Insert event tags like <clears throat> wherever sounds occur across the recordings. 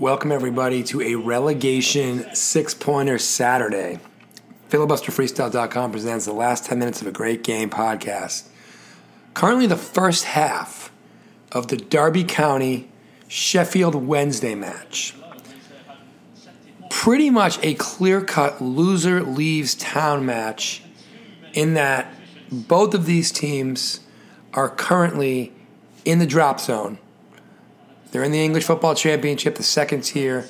Welcome, everybody, to a relegation six pointer Saturday. FilibusterFreestyle.com presents the last 10 minutes of a great game podcast. Currently, the first half of the Derby County Sheffield Wednesday match. Pretty much a clear cut loser leaves town match in that both of these teams are currently in the drop zone. They're in the English Football Championship, the second tier.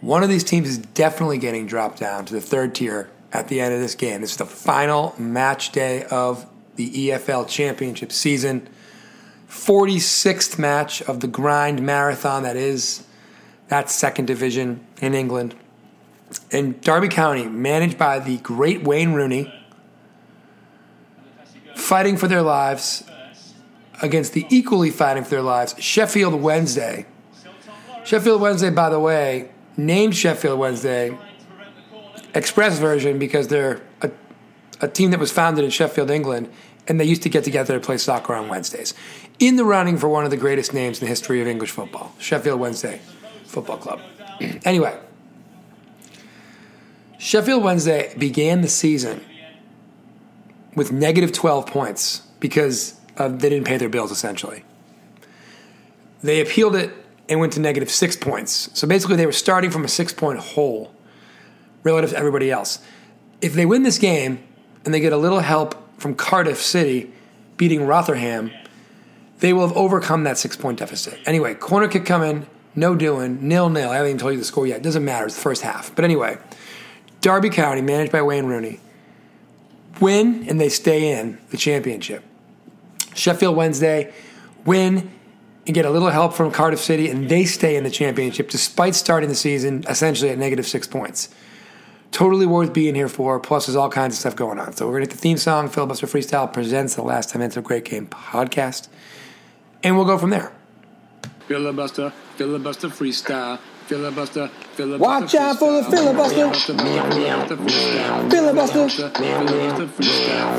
One of these teams is definitely getting dropped down to the third tier at the end of this game. This is the final match day of the EFL Championship season. 46th match of the grind marathon that is that second division in England. In Derby County, managed by the great Wayne Rooney, fighting for their lives against the equally fighting for their lives Sheffield Wednesday. Sheffield Wednesday, by the way, named Sheffield Wednesday express version because they're a, a team that was founded in Sheffield, England, and they used to get together to play soccer on Wednesdays. In the running for one of the greatest names in the history of English football, Sheffield Wednesday Football Club. <clears throat> anyway, Sheffield Wednesday began the season with negative 12 points because uh, they didn't pay their bills, essentially. They appealed it and went to negative six points. So basically, they were starting from a six point hole relative to everybody else. If they win this game and they get a little help from Cardiff City beating Rotherham, they will have overcome that six point deficit. Anyway, corner kick coming, no doing, nil nil. I haven't even told you the score yet. It doesn't matter. It's the first half. But anyway, Derby County, managed by Wayne Rooney, win and they stay in the championship. Sheffield Wednesday win and get a little help from Cardiff City, and they stay in the championship despite starting the season essentially at negative six points. Totally worth being here for. Plus, there's all kinds of stuff going on. So we're gonna hit the theme song. Filibuster Freestyle presents the last 10 minutes of Great Game podcast, and we'll go from there. Filibuster, filibuster freestyle. Filibuster, filibuster. Watch out for the filibuster. Filibuster.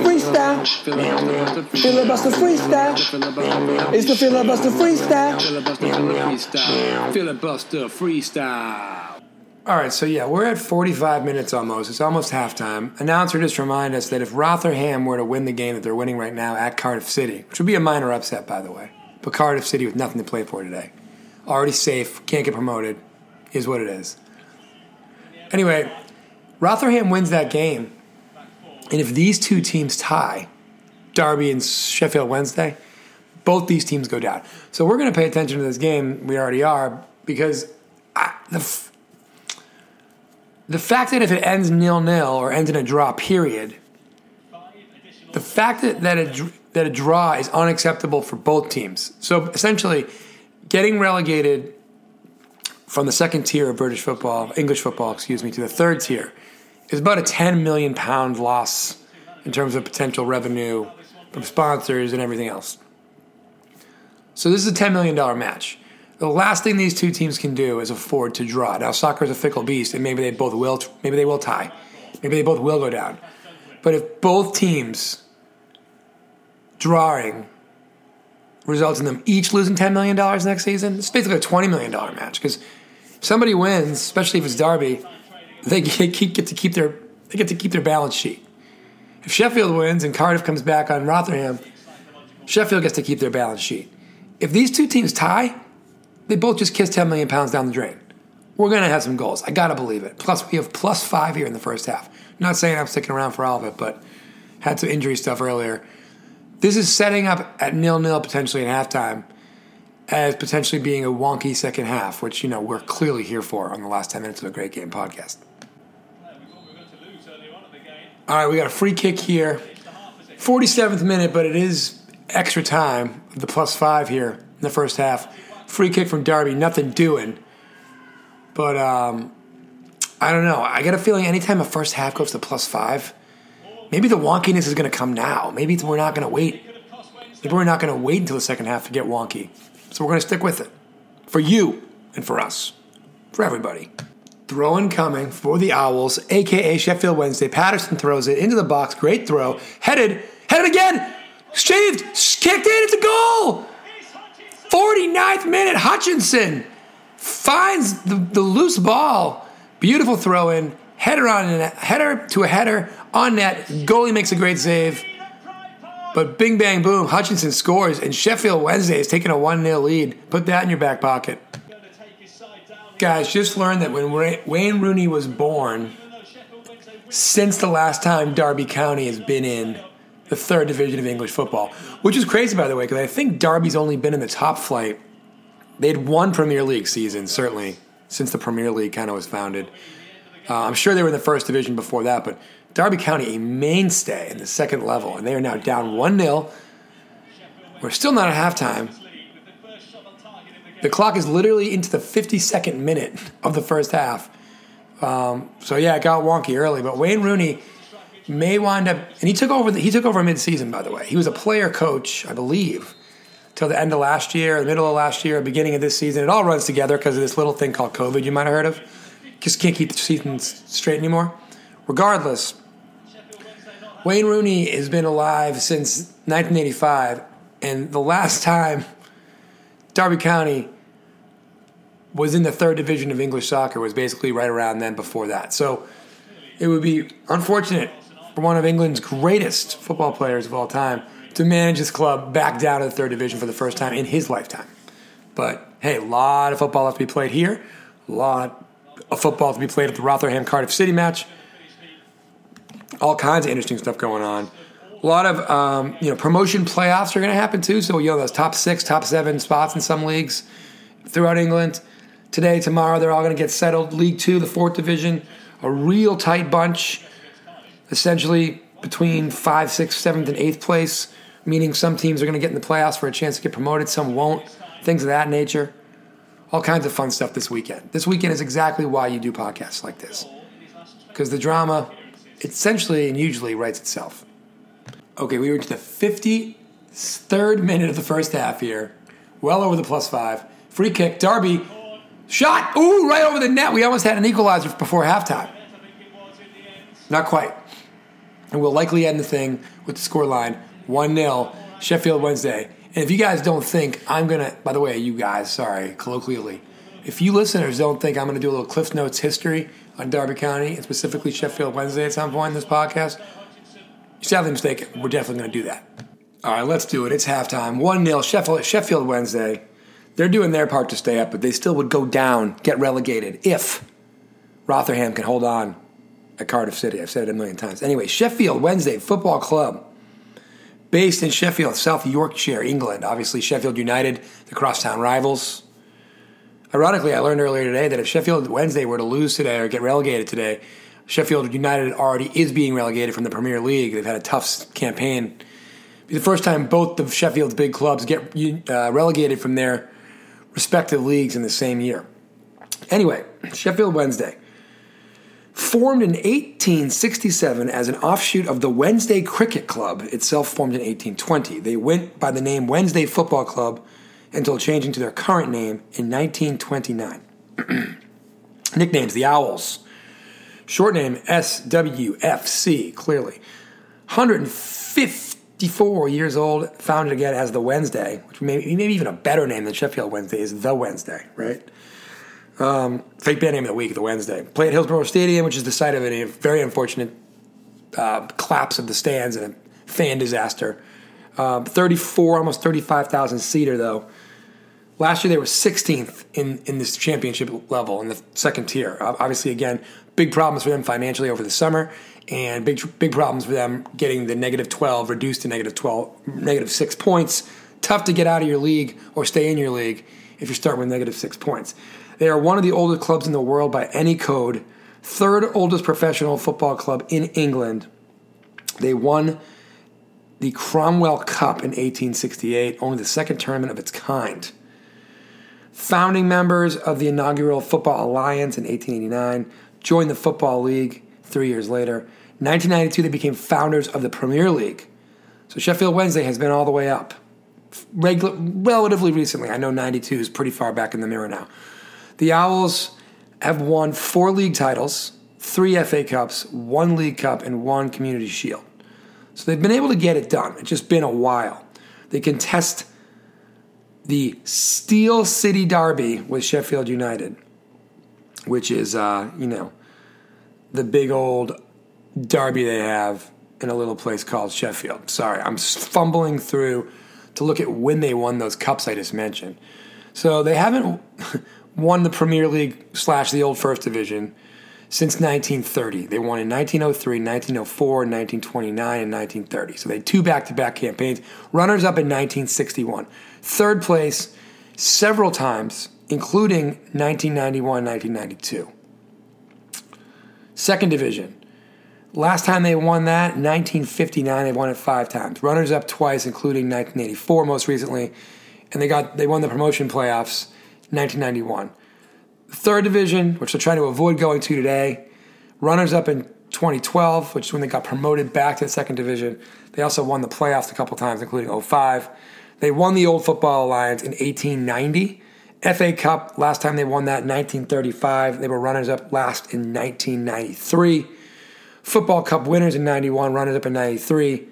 Freestyle. Filibuster freestyle. It's the filibuster freestyle. Filibuster freestyle. Filibuster freestyle. All right, so yeah, we're at 45 minutes almost. It's almost halftime. Announcer just remind us that if Rotherham were to win the game that they're winning right now at Cardiff City, which would be a minor upset, by the way, but Cardiff City with nothing to play for today, already safe, can't get promoted, is what it is. Anyway, Rotherham wins that game, and if these two teams tie, Derby and Sheffield Wednesday, both these teams go down. So we're going to pay attention to this game. We already are because I, the f- the fact that if it ends nil nil or ends in a draw, period, the fact that that a, that a draw is unacceptable for both teams. So essentially, getting relegated from the second tier of British football, English football, excuse me, to the third tier is about a 10 million pound loss in terms of potential revenue from sponsors and everything else. So this is a $10 million match. The last thing these two teams can do is afford to draw. Now soccer is a fickle beast, and maybe they both will. Maybe they will tie. Maybe they both will go down. But if both teams drawing results in them each losing $10 million next season, it's basically a $20 million match. Because somebody wins, especially if it's Derby, they <laughs> get, to keep their they get to keep their balance sheet. If Sheffield wins and Cardiff comes back on Rotherham, Sheffield gets to keep their balance sheet. If these two teams tie, they both just kiss 10 million pounds down the drain. We're going to have some goals. I got to believe it. Plus, we have plus five here in the first half. not saying I'm sticking around for all of it, but had some injury stuff earlier. This is setting up at nil nil potentially in halftime as potentially being a wonky second half, which, you know, we're clearly here for on the last 10 minutes of a great game podcast. All right, we got a free kick here. 47th minute, but it is extra time, the plus five here in the first half. Free kick from Derby, nothing doing. But um, I don't know. I got a feeling anytime a first half goes to plus five, maybe the wonkiness is going to come now. Maybe we're not going to wait. Maybe we're not going to wait until the second half to get wonky. So we're going to stick with it. For you and for us. For everybody. Throw in coming for the Owls, aka Sheffield Wednesday. Patterson throws it into the box. Great throw. Headed. Headed again. Shaved. Kicked in. It's a goal. 49th minute. Hutchinson finds the, the loose ball. Beautiful throw in, header on header to a header on net. Goalie makes a great save. But bing bang boom, Hutchinson scores, and Sheffield Wednesday is taking a 1 0 lead. Put that in your back pocket. Guys, just learned that when Wayne Rooney was born, since the last time Derby County has been in the third division of English football, which is crazy, by the way, because I think Derby's only been in the top flight. They'd won Premier League season, certainly, since the Premier League kind of was founded. Uh, I'm sure they were in the first division before that, but Derby County, a mainstay in the second level, and they are now down 1 0. We're still not at halftime. The clock is literally into the 52nd minute of the first half. Um, so yeah, it got wonky early, but Wayne Rooney may wind up, and he took over. The, he took over mid-season, by the way. He was a player coach, I believe, till the end of last year, the middle of last year, beginning of this season. It all runs together because of this little thing called COVID. You might have heard of. Just can't keep the season straight anymore. Regardless, Wayne Rooney has been alive since 1985, and the last time Derby County was in the third division of English soccer was basically right around then before that. So it would be unfortunate for one of England's greatest football players of all time to manage his club back down to the third division for the first time in his lifetime. But hey, a lot of football left to be played here, a lot of football to be played at the Rotherham Cardiff City match. All kinds of interesting stuff going on. A lot of um, you know promotion playoffs are going to happen too. So you know those top six, top seven spots in some leagues throughout England. Today, tomorrow, they're all going to get settled. League Two, the fourth division, a real tight bunch, essentially between five, six, seventh, and eighth place. Meaning some teams are going to get in the playoffs for a chance to get promoted, some won't. Things of that nature. All kinds of fun stuff this weekend. This weekend is exactly why you do podcasts like this, because the drama essentially and usually writes itself. Okay, we were to the 53rd minute of the first half here. Well over the plus five. Free kick. Derby shot. Ooh, right over the net. We almost had an equalizer before halftime. Not quite. And we'll likely end the thing with the score line 1 0 Sheffield Wednesday. And if you guys don't think I'm going to, by the way, you guys, sorry, colloquially, if you listeners don't think I'm going to do a little Cliff Notes history on Derby County and specifically Sheffield Wednesday at some point in this podcast, you're sadly mistaken. We're definitely going to do that. All right, let's do it. It's halftime. 1 0 Sheffield, Sheffield Wednesday. They're doing their part to stay up, but they still would go down, get relegated if Rotherham can hold on at Cardiff City. I've said it a million times. Anyway, Sheffield Wednesday Football Club, based in Sheffield, South Yorkshire, England. Obviously, Sheffield United, the crosstown rivals. Ironically, I learned earlier today that if Sheffield Wednesday were to lose today or get relegated today, Sheffield United already is being relegated from the Premier League. They've had a tough campaign. It'll be the first time both of Sheffield's big clubs get uh, relegated from their respective leagues in the same year. Anyway, Sheffield Wednesday. Formed in 1867 as an offshoot of the Wednesday Cricket Club, itself formed in 1820. They went by the name Wednesday Football Club until changing to their current name in 1929. <clears throat> Nicknames The Owls. Short name SWFC, clearly. 154 years old, founded again as the Wednesday, which maybe, even a better name than Sheffield Wednesday is the Wednesday, right? Um, fake band name of the week, the Wednesday. Play at Hillsborough Stadium, which is the site of a very unfortunate uh, collapse of the stands and a fan disaster. Um, 34, almost 35,000 seater, though. Last year they were 16th in, in this championship level in the second tier. Obviously, again, big problems for them financially over the summer, and big big problems for them getting the negative 12 reduced to negative 12, negative six points. Tough to get out of your league or stay in your league if you're starting with negative six points. They are one of the oldest clubs in the world by any code, third oldest professional football club in England. They won the Cromwell Cup in 1868, only the second tournament of its kind founding members of the inaugural Football Alliance in 1889, joined the Football League three years later. 1992, they became founders of the Premier League. So Sheffield Wednesday has been all the way up. Relatively recently. I know 92 is pretty far back in the mirror now. The Owls have won four league titles, three FA Cups, one League Cup, and one Community Shield. So they've been able to get it done. It's just been a while. They contest the Steel City Derby with Sheffield United, which is, uh, you know, the big old derby they have in a little place called Sheffield. Sorry, I'm fumbling through to look at when they won those cups I just mentioned. So they haven't <laughs> won the Premier League slash the old First Division since 1930. They won in 1903, 1904, 1929, and 1930. So they had two back to back campaigns. Runners up in 1961. Third place several times, including 1991, 1992. Second division. Last time they won that, 1959, they won it five times. Runners up twice, including 1984 most recently, and they got they won the promotion playoffs 1991. Third division, which they're trying to avoid going to today. Runners up in 2012, which is when they got promoted back to the second division. They also won the playoffs a couple times, including 05. They won the Old Football Alliance in 1890. FA Cup, last time they won that, 1935. They were runners up last in 1993. Football Cup winners in 91, runners up in 93.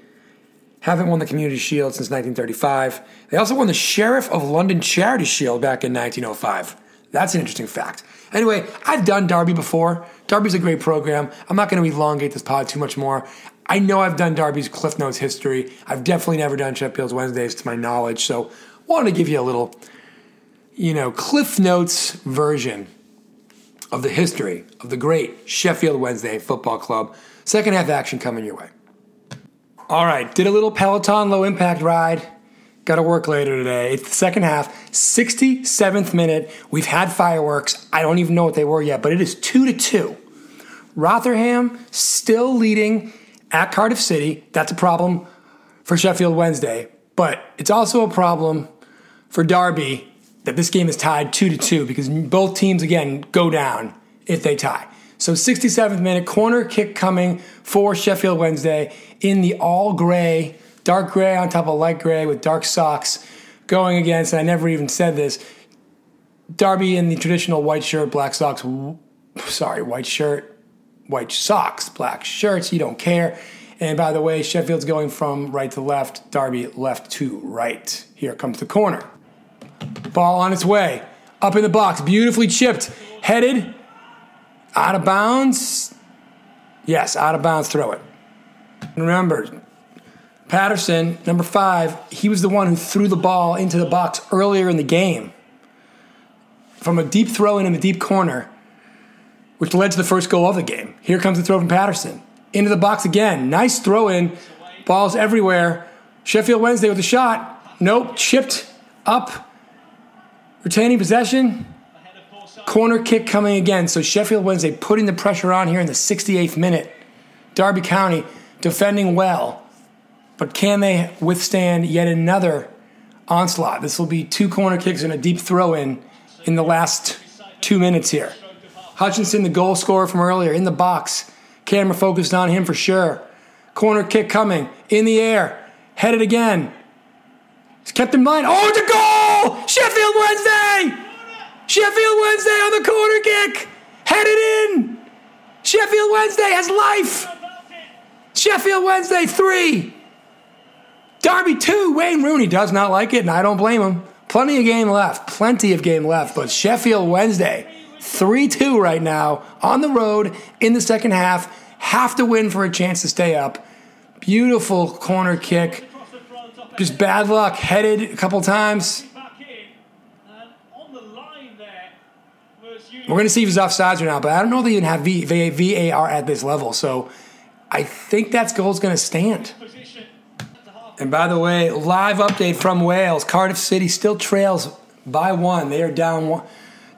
Haven't won the Community Shield since 1935. They also won the Sheriff of London Charity Shield back in 1905. That's an interesting fact. Anyway, I've done Derby before. Derby's a great program. I'm not going to elongate this pod too much more. I know I've done Derby's Cliff Notes history. I've definitely never done Sheffield's Wednesdays to my knowledge, so wanted to give you a little, you know, Cliff Notes version of the history of the great Sheffield Wednesday Football Club. Second half action coming your way. All right, did a little Peloton low impact ride. Got to work later today. It's the second half, 67th minute. We've had fireworks. I don't even know what they were yet, but it is 2 to 2. Rotherham still leading at Cardiff City. That's a problem for Sheffield Wednesday, but it's also a problem for Derby that this game is tied 2 to 2 because both teams again go down if they tie. So 67th minute corner kick coming for Sheffield Wednesday in the all gray, dark gray on top of light gray with dark socks going against and I never even said this Derby in the traditional white shirt, black socks, sorry, white shirt, white socks, black shirts, you don't care. And by the way, Sheffield's going from right to left, Derby left to right. Here comes the corner. Ball on its way. Up in the box. Beautifully chipped. Headed. Out of bounds. Yes, out of bounds. Throw it. Remember, Patterson, number five, he was the one who threw the ball into the box earlier in the game from a deep throw in in the deep corner, which led to the first goal of the game. Here comes the throw from Patterson. Into the box again. Nice throw in. Balls everywhere. Sheffield Wednesday with a shot. Nope. Chipped up retaining possession. Corner kick coming again. So Sheffield Wednesday putting the pressure on here in the 68th minute. Derby County defending well. But can they withstand yet another onslaught? This will be two corner kicks and a deep throw in in the last two minutes here. Hutchinson, the goal scorer from earlier, in the box. Camera focused on him for sure. Corner kick coming in the air. Headed again. It's kept in mind. Oh, it's a goal! Sheffield Wednesday! Sheffield Wednesday on the corner kick! Headed in! Sheffield Wednesday has life! Sheffield Wednesday, three. Derby, two. Wayne Rooney does not like it, and I don't blame him. Plenty of game left. Plenty of game left. But Sheffield Wednesday, 3 2 right now on the road in the second half. Have to win for a chance to stay up. Beautiful corner kick. Just bad luck. Headed a couple times. We're going to see if he's offsides or not, but I don't know they even have VAR at this level. So I think that goal's going to stand. And by the way, live update from Wales: Cardiff City still trails by one. They are down. One,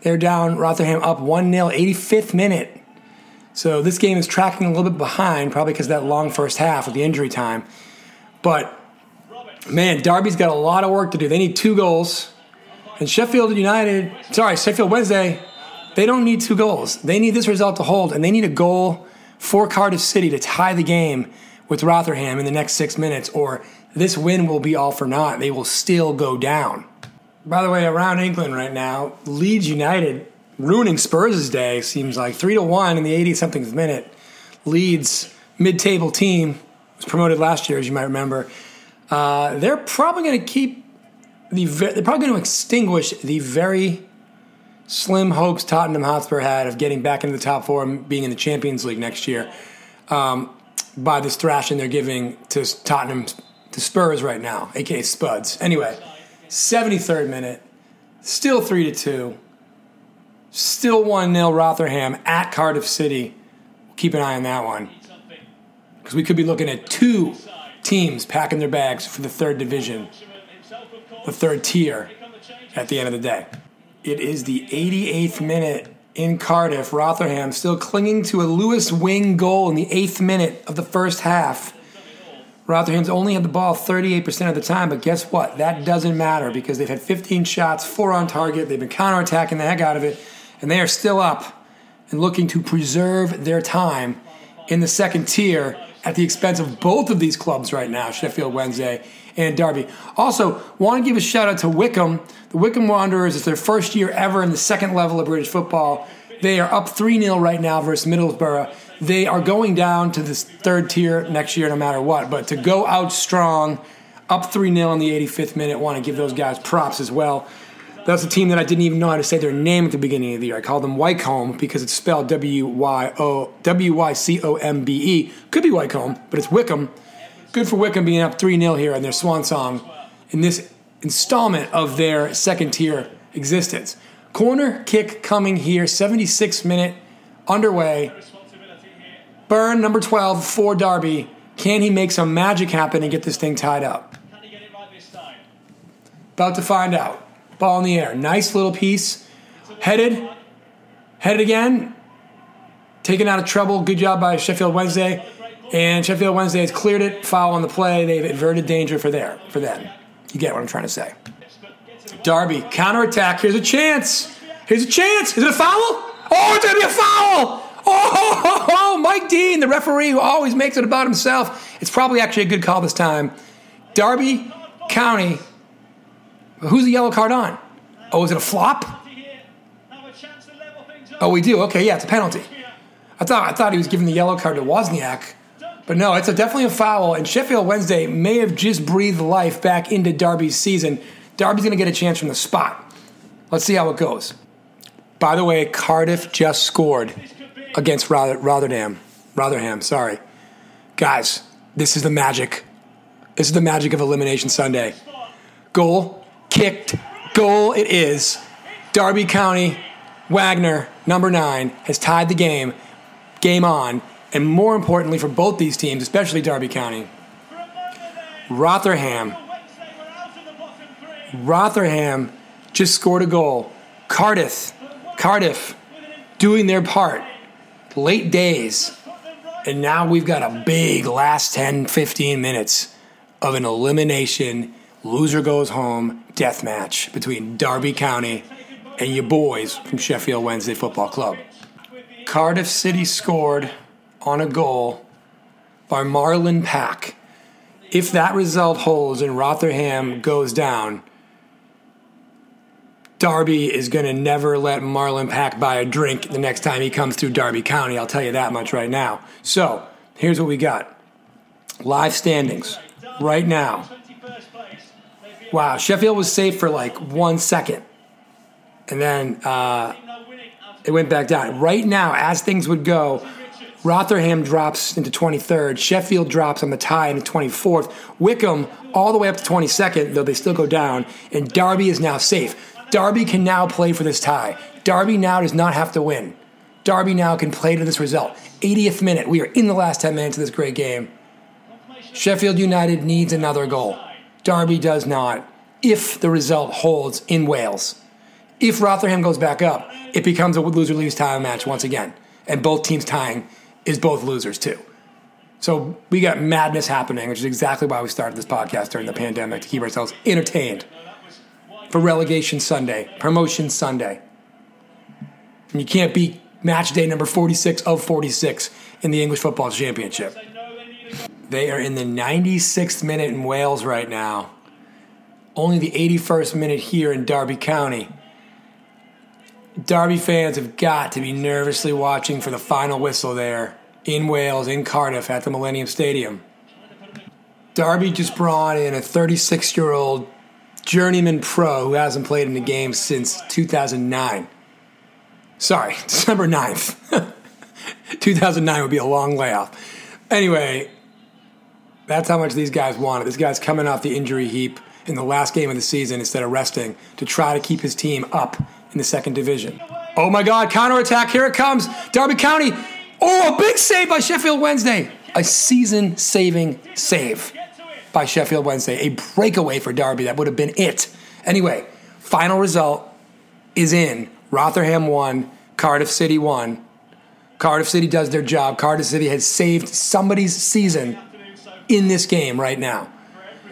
they're down. Rotherham up one 0 85th minute. So this game is tracking a little bit behind, probably because that long first half with the injury time. But man, Derby's got a lot of work to do. They need two goals, and Sheffield United, sorry, Sheffield Wednesday, they don't need two goals. They need this result to hold, and they need a goal for Cardiff City to tie the game with Rotherham in the next six minutes, or this win will be all for naught. They will still go down. By the way, around England right now, Leeds United ruining Spurs' day seems like three to one in the 80 something minute. Leeds mid-table team was promoted last year, as you might remember. Uh, they're probably going to keep the they're probably going to extinguish the very slim hopes Tottenham Hotspur had of getting back into the top four and being in the Champions League next year um, by this thrashing they're giving to Tottenham to Spurs right now, aka Spuds. Anyway, 73rd minute, still three to two, still one 0 Rotherham at Cardiff City. Keep an eye on that one because we could be looking at two teams packing their bags for the third division, the third tier at the end of the day. It is the 88th minute in Cardiff. Rotherham still clinging to a Lewis Wing goal in the eighth minute of the first half. Rotherham's only had the ball 38% of the time, but guess what? That doesn't matter because they've had 15 shots, four on target. They've been counterattacking the heck out of it, and they are still up and looking to preserve their time in the second tier at the expense of both of these clubs right now, Sheffield Wednesday and Derby. Also, want to give a shout out to Wycombe. The Wycombe Wanderers is their first year ever in the second level of British football. They are up 3 0 right now versus Middlesbrough. They are going down to this third tier next year no matter what. But to go out strong, up 3 0 in the 85th minute, want to give those guys props as well. That's a team that I didn't even know how to say their name at the beginning of the year. I called them Wycombe because it's spelled W Y O W Y C O M B E. Could be Wycombe, but it's Wickham. Good for Wickham being up 3 0 here in their swan song in this installment of their second tier existence. Corner kick coming here, 76 minute underway. Burn number 12 for Derby. Can he make some magic happen and get this thing tied up? Right About to find out. Ball in the air. Nice little piece. Headed. Headed again. Taken out of trouble. Good job by Sheffield Wednesday. And Sheffield Wednesday has cleared it. Foul on the play. They've averted danger for there for them. You get what I'm trying to say. Derby counterattack. Here's a chance. Here's a chance. Is it a foul? Oh, it's gonna be a foul. Oh, <laughs> Mike Dean, the referee who always makes it about himself. It's probably actually a good call this time. Derby County. Who's the yellow card on? Oh, is it a flop? Oh, we do. Okay, yeah, it's a penalty. I thought I thought he was giving the yellow card to Wozniak, but no, it's a, definitely a foul. And Sheffield Wednesday may have just breathed life back into Derby's season. Derby's going to get a chance from the spot. Let's see how it goes. By the way, Cardiff just scored against Rother- Rotherham. Rotherham, sorry. Guys, this is the magic. This is the magic of Elimination Sunday. Goal, kicked, goal it is. Derby County, Waghorn, number nine, has tied the game. Game on. And more importantly for both these teams, especially Derby County, Rotherham. Rotherham just scored a goal. Cardiff, Cardiff doing their part. Late days. And now we've got a big last 10, 15 minutes of an elimination, loser goes home death match between Derby County and your boys from Sheffield Wednesday Football Club. Cardiff City scored on a goal by Marlon Pack. If that result holds and Rotherham goes down, Derby is going to never let Marlon Pack buy a drink the next time he comes through Derby County. I'll tell you that much right now. So, here's what we got live standings right now. Wow, Sheffield was safe for like one second. And then uh, it went back down. Right now, as things would go, Rotherham drops into 23rd. Sheffield drops on the tie into 24th. Wycombe all the way up to 22nd, though they still go down. And Derby is now safe. Derby can now play for this tie. Derby now does not have to win. Derby now can play to this result. 80th minute. We are in the last 10 minutes of this great game. Sheffield United needs another goal. Derby does not. If the result holds in Wales. If Rotherham goes back up, it becomes a loser leaves tie match once again. And both teams tying is both losers too. So we got madness happening, which is exactly why we started this podcast during the pandemic to keep ourselves entertained for relegation Sunday, promotion Sunday. And you can't beat match day number 46 of 46 in the English Football Championship. They are in the 96th minute in Wales right now. Only the 81st minute here in Derby County. Derby fans have got to be nervously watching for the final whistle there in Wales, in Cardiff, at the Millennium Stadium. Derby just brought in a 36 year old journeyman pro who hasn't played in the game since 2009. Sorry, <laughs> December 9th. <laughs> 2009 would be a long layoff. Anyway, that's how much these guys wanted. This guy's coming off the injury heap in the last game of the season instead of resting to try to keep his team up in the second division. Oh my God, counterattack, here it comes. Derby County. Oh, a big save by Sheffield Wednesday. A season saving save by Sheffield Wednesday. A breakaway for Derby. That would have been it. Anyway, final result is in. Rotherham won, Cardiff City won. Cardiff City does their job. Cardiff City has saved somebody's season in this game right now.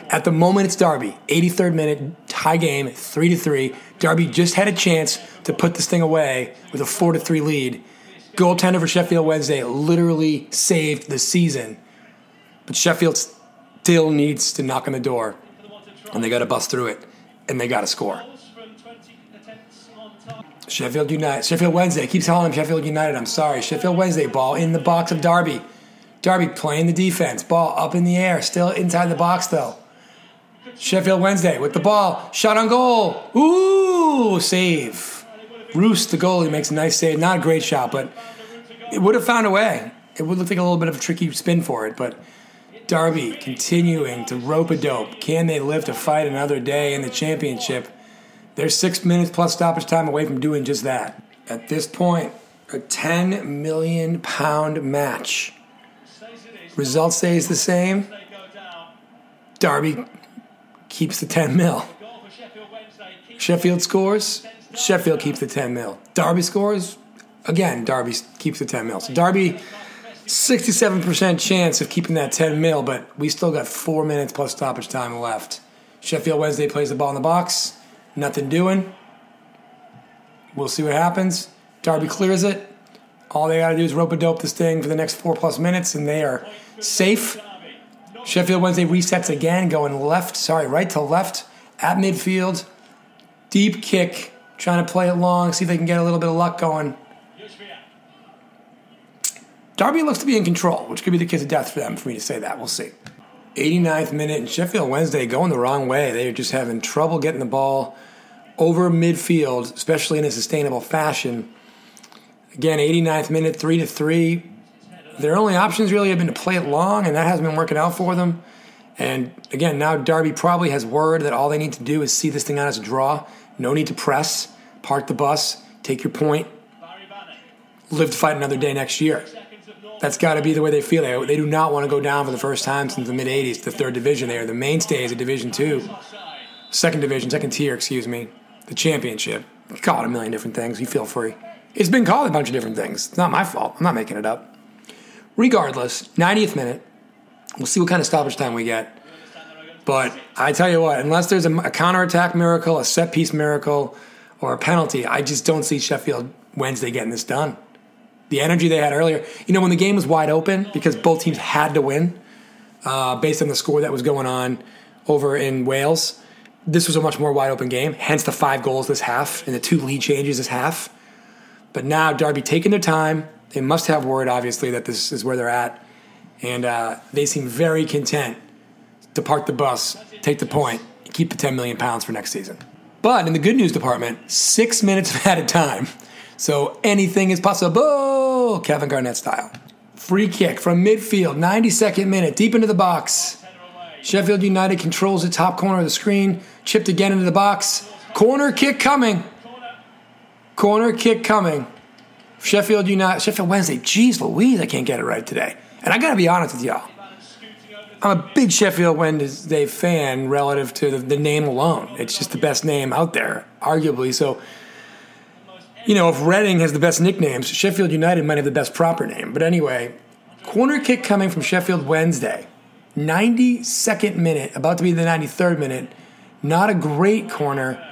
At the moment, it's Derby. 83rd minute, tie game, 3 to 3. Derby just had a chance to put this thing away with a 4 to 3 lead. Goaltender for Sheffield Wednesday literally saved the season. But Sheffield still needs to knock on the door, and they got to bust through it, and they got to score. Sheffield United, Sheffield Wednesday. I keep calling Sheffield United. I'm sorry. Sheffield Wednesday ball in the box of Derby. Derby playing the defense. Ball up in the air, still inside the box though. Sheffield Wednesday with the ball, shot on goal. Ooh, save. Roos, the goalie, makes a nice save. Not a great shot, but it would have found a way. It would look like a little bit of a tricky spin for it, but Derby continuing to rope a dope. Can they live to fight another day in the championship? They're six minutes plus stoppage time away from doing just that. At this point, a 10 million pound match. Result stays the same. Derby keeps the 10 mil. Sheffield scores. Sheffield keeps the 10 mil. Derby scores. Again, Derby keeps the 10 mil. So Derby, 67% chance of keeping that 10 mil, but we still got four minutes plus stoppage time left. Sheffield Wednesday plays the ball in the box. Nothing doing. We'll see what happens. Derby clears it. All they got to do is rope a dope this thing for the next four plus minutes, and they are safe. Sheffield Wednesday resets again, going left, sorry, right to left at midfield. Deep kick, trying to play it long, see if they can get a little bit of luck going. Derby looks to be in control, which could be the kiss of death for them, for me to say that. We'll see. 89th minute, and Sheffield Wednesday going the wrong way. They're just having trouble getting the ball over midfield, especially in a sustainable fashion. Again, 89th minute, 3 to 3. Their only options really have been to play it long, and that hasn't been working out for them. And again, now Derby probably has word that all they need to do is see this thing out as a draw. No need to press, park the bus, take your point, live to fight another day next year. That's got to be the way they feel. They, they do not want to go down for the first time since the mid 80s, the third division. They are the mainstays of Division Two, second division, second tier, excuse me, the championship. Call it a million different things. You feel free. It's been called a bunch of different things. It's not my fault. I'm not making it up. Regardless, 90th minute. We'll see what kind of stoppage time we get. But I tell you what, unless there's a, a counterattack miracle, a set piece miracle, or a penalty, I just don't see Sheffield Wednesday getting this done the energy they had earlier. You know, when the game was wide open because both teams had to win uh, based on the score that was going on over in Wales, this was a much more wide open game. Hence the five goals this half and the two lead changes this half. But now Derby taking their time. They must have word, obviously, that this is where they're at, and uh, they seem very content to park the bus, take the point, keep the 10 million pounds for next season. But in the good news department, six minutes at <laughs> a time. So anything is possible, Kevin Garnett style. Free kick from midfield, 92nd minute, deep into the box. Sheffield United controls the top corner of the screen, chipped again into the box. Corner kick coming. Corner kick coming. Sheffield United, Sheffield Wednesday. Jeez Louise, I can't get it right today. And I gotta be honest with y'all. I'm a big Sheffield Wednesday fan relative to the, the name alone. It's just the best name out there, arguably. So you know, if Reading has the best nicknames, Sheffield United might have the best proper name. But anyway, corner kick coming from Sheffield Wednesday. 92nd minute, about to be the 93rd minute. Not a great corner.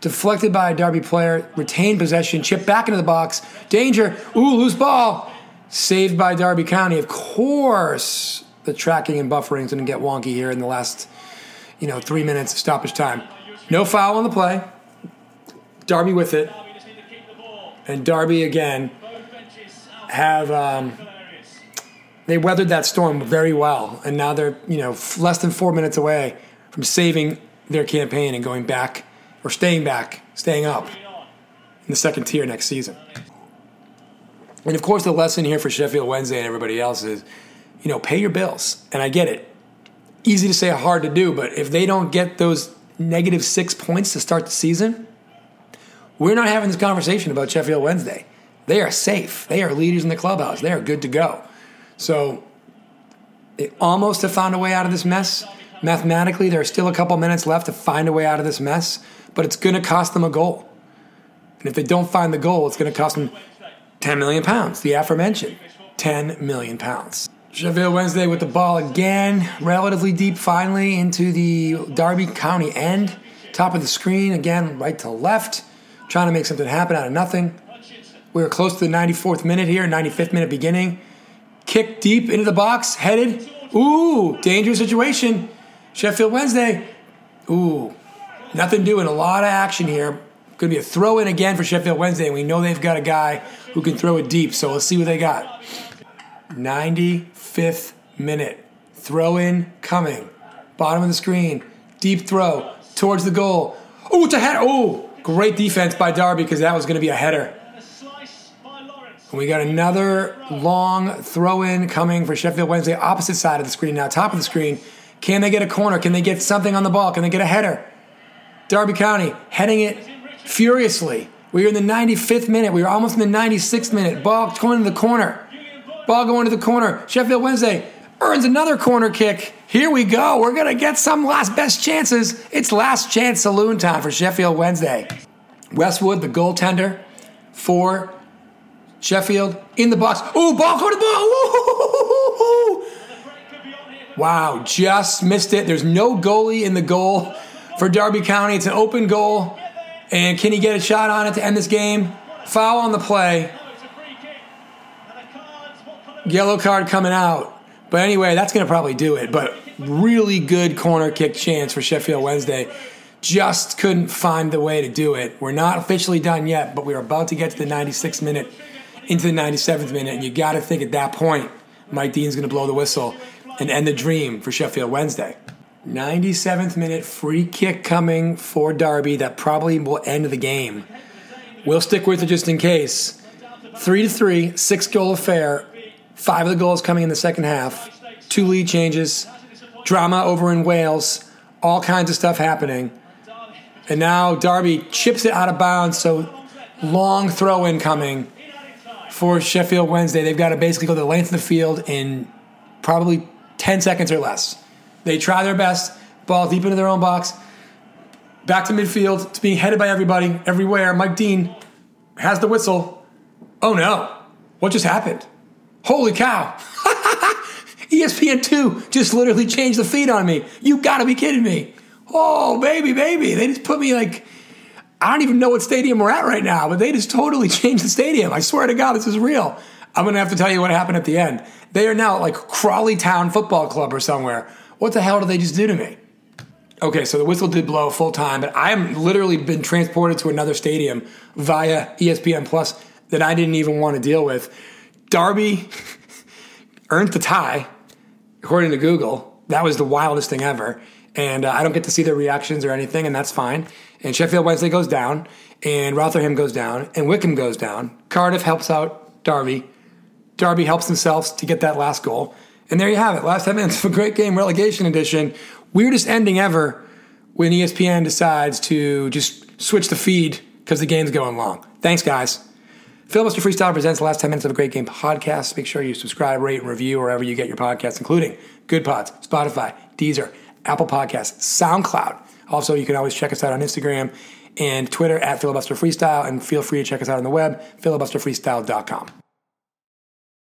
Deflected by a Derby player, retained possession, chipped back into the box. Danger. Ooh, loose ball. Saved by Derby County. Of course, the tracking and buffering to get wonky here in the last, you know, three minutes of stoppage time. No foul on the play. Derby with it and Derby again have um, they weathered that storm very well, and now they're you know less than four minutes away from saving their campaign and going back or staying back, staying up in the second tier next season. And of course, the lesson here for Sheffield Wednesday and everybody else is, you know, pay your bills. And I get it. Easy to say, hard to do. But if they don't get those negative six points to start the season, we're not having this conversation about Sheffield Wednesday. They are safe. They are leaders in the clubhouse. They are good to go. So they almost have found a way out of this mess. Mathematically, there are still a couple minutes left to find a way out of this mess, but it's going to cost them a goal. And if they don't find the goal, it's going to cost them 10 million pounds, the aforementioned 10 million pounds. Sheffield Wednesday with the ball again, relatively deep finally into the Derby County end. Top of the screen, again, right to left, trying to make something happen out of nothing. We were close to the 94th minute here, 95th minute beginning. Kick deep into the box, headed. Ooh, dangerous situation. Sheffield Wednesday. Ooh, nothing doing. A lot of action here. Going to be a throw in again for Sheffield Wednesday, we know they've got a guy who can throw it deep. So let's see what they got. 95th minute. Throw in coming. Bottom of the screen. Deep throw towards the goal. Oh, it's a header. Oh, great defense by Derby because that was going to be a header. And we got another long throw in coming for Sheffield Wednesday, opposite side of the screen now, top of the screen. Can they get a corner? Can they get something on the ball? Can they get a header? Derby County heading it furiously. We were in the 95th minute. We were almost in the 96th minute. Ball going to the corner. Ball going to the corner. Sheffield Wednesday earns another corner kick. Here we go. We're going to get some last best chances. It's last chance saloon time for Sheffield Wednesday. Westwood, the goaltender for Sheffield, in the box. Ooh, ball going to the ball. Wow, just missed it. There's no goalie in the goal for Derby County. It's an open goal. And can he get a shot on it to end this game? Foul on the play. Yellow card coming out. But anyway, that's going to probably do it. But really good corner kick chance for Sheffield Wednesday. Just couldn't find the way to do it. We're not officially done yet, but we're about to get to the 96th minute, into the 97th minute. And you got to think at that point, Mike Dean's going to blow the whistle and end the dream for Sheffield Wednesday. 97th minute free kick coming for Derby that probably will end the game. We'll stick with it just in case. Three to three, six goal affair. Five of the goals coming in the second half. Two lead changes. Drama over in Wales. All kinds of stuff happening. And now Derby chips it out of bounds. So long throw in coming for Sheffield Wednesday. They've got to basically go the length of the field in probably 10 seconds or less. They try their best, ball deep into their own box, back to midfield. It's being headed by everybody, everywhere. Mike Dean has the whistle. Oh no, what just happened? Holy cow! <laughs> E ESPN2 just literally changed the feed on me. You gotta be kidding me. Oh, baby, baby. They just put me like, I don't even know what stadium we're at right now, but they just totally <laughs> changed the stadium. I swear to God, this is real. I'm gonna have to tell you what happened at the end. They are now like Crawley Town Football Club or somewhere. What the hell did they just do to me? Okay, so the whistle did blow full time, but I am literally been transported to another stadium via ESPN Plus that I didn't even want to deal with. Derby earned the tie, according to Google. That was the wildest thing ever. And uh, I don't get to see their reactions or anything, and that's fine. And Sheffield Wednesday goes down, and Rotherham goes down, and Wycombe goes down. Cardiff helps out Derby. Derby helps themselves to get that last goal. And there you have it. Last 10 minutes of a great game relegation edition. Weirdest ending ever when ESPN decides to just switch the feed because the game's going long. Thanks, guys. Filibuster Freestyle presents the last 10 minutes of a great game podcast. Make sure you subscribe, rate, and review wherever you get your podcasts, including Goodpods, Spotify, Deezer, Apple Podcasts, SoundCloud. Also, you can always check us out on Instagram and Twitter at Filibuster Freestyle, and feel free to check us out on the web, filibusterfreestyle.com.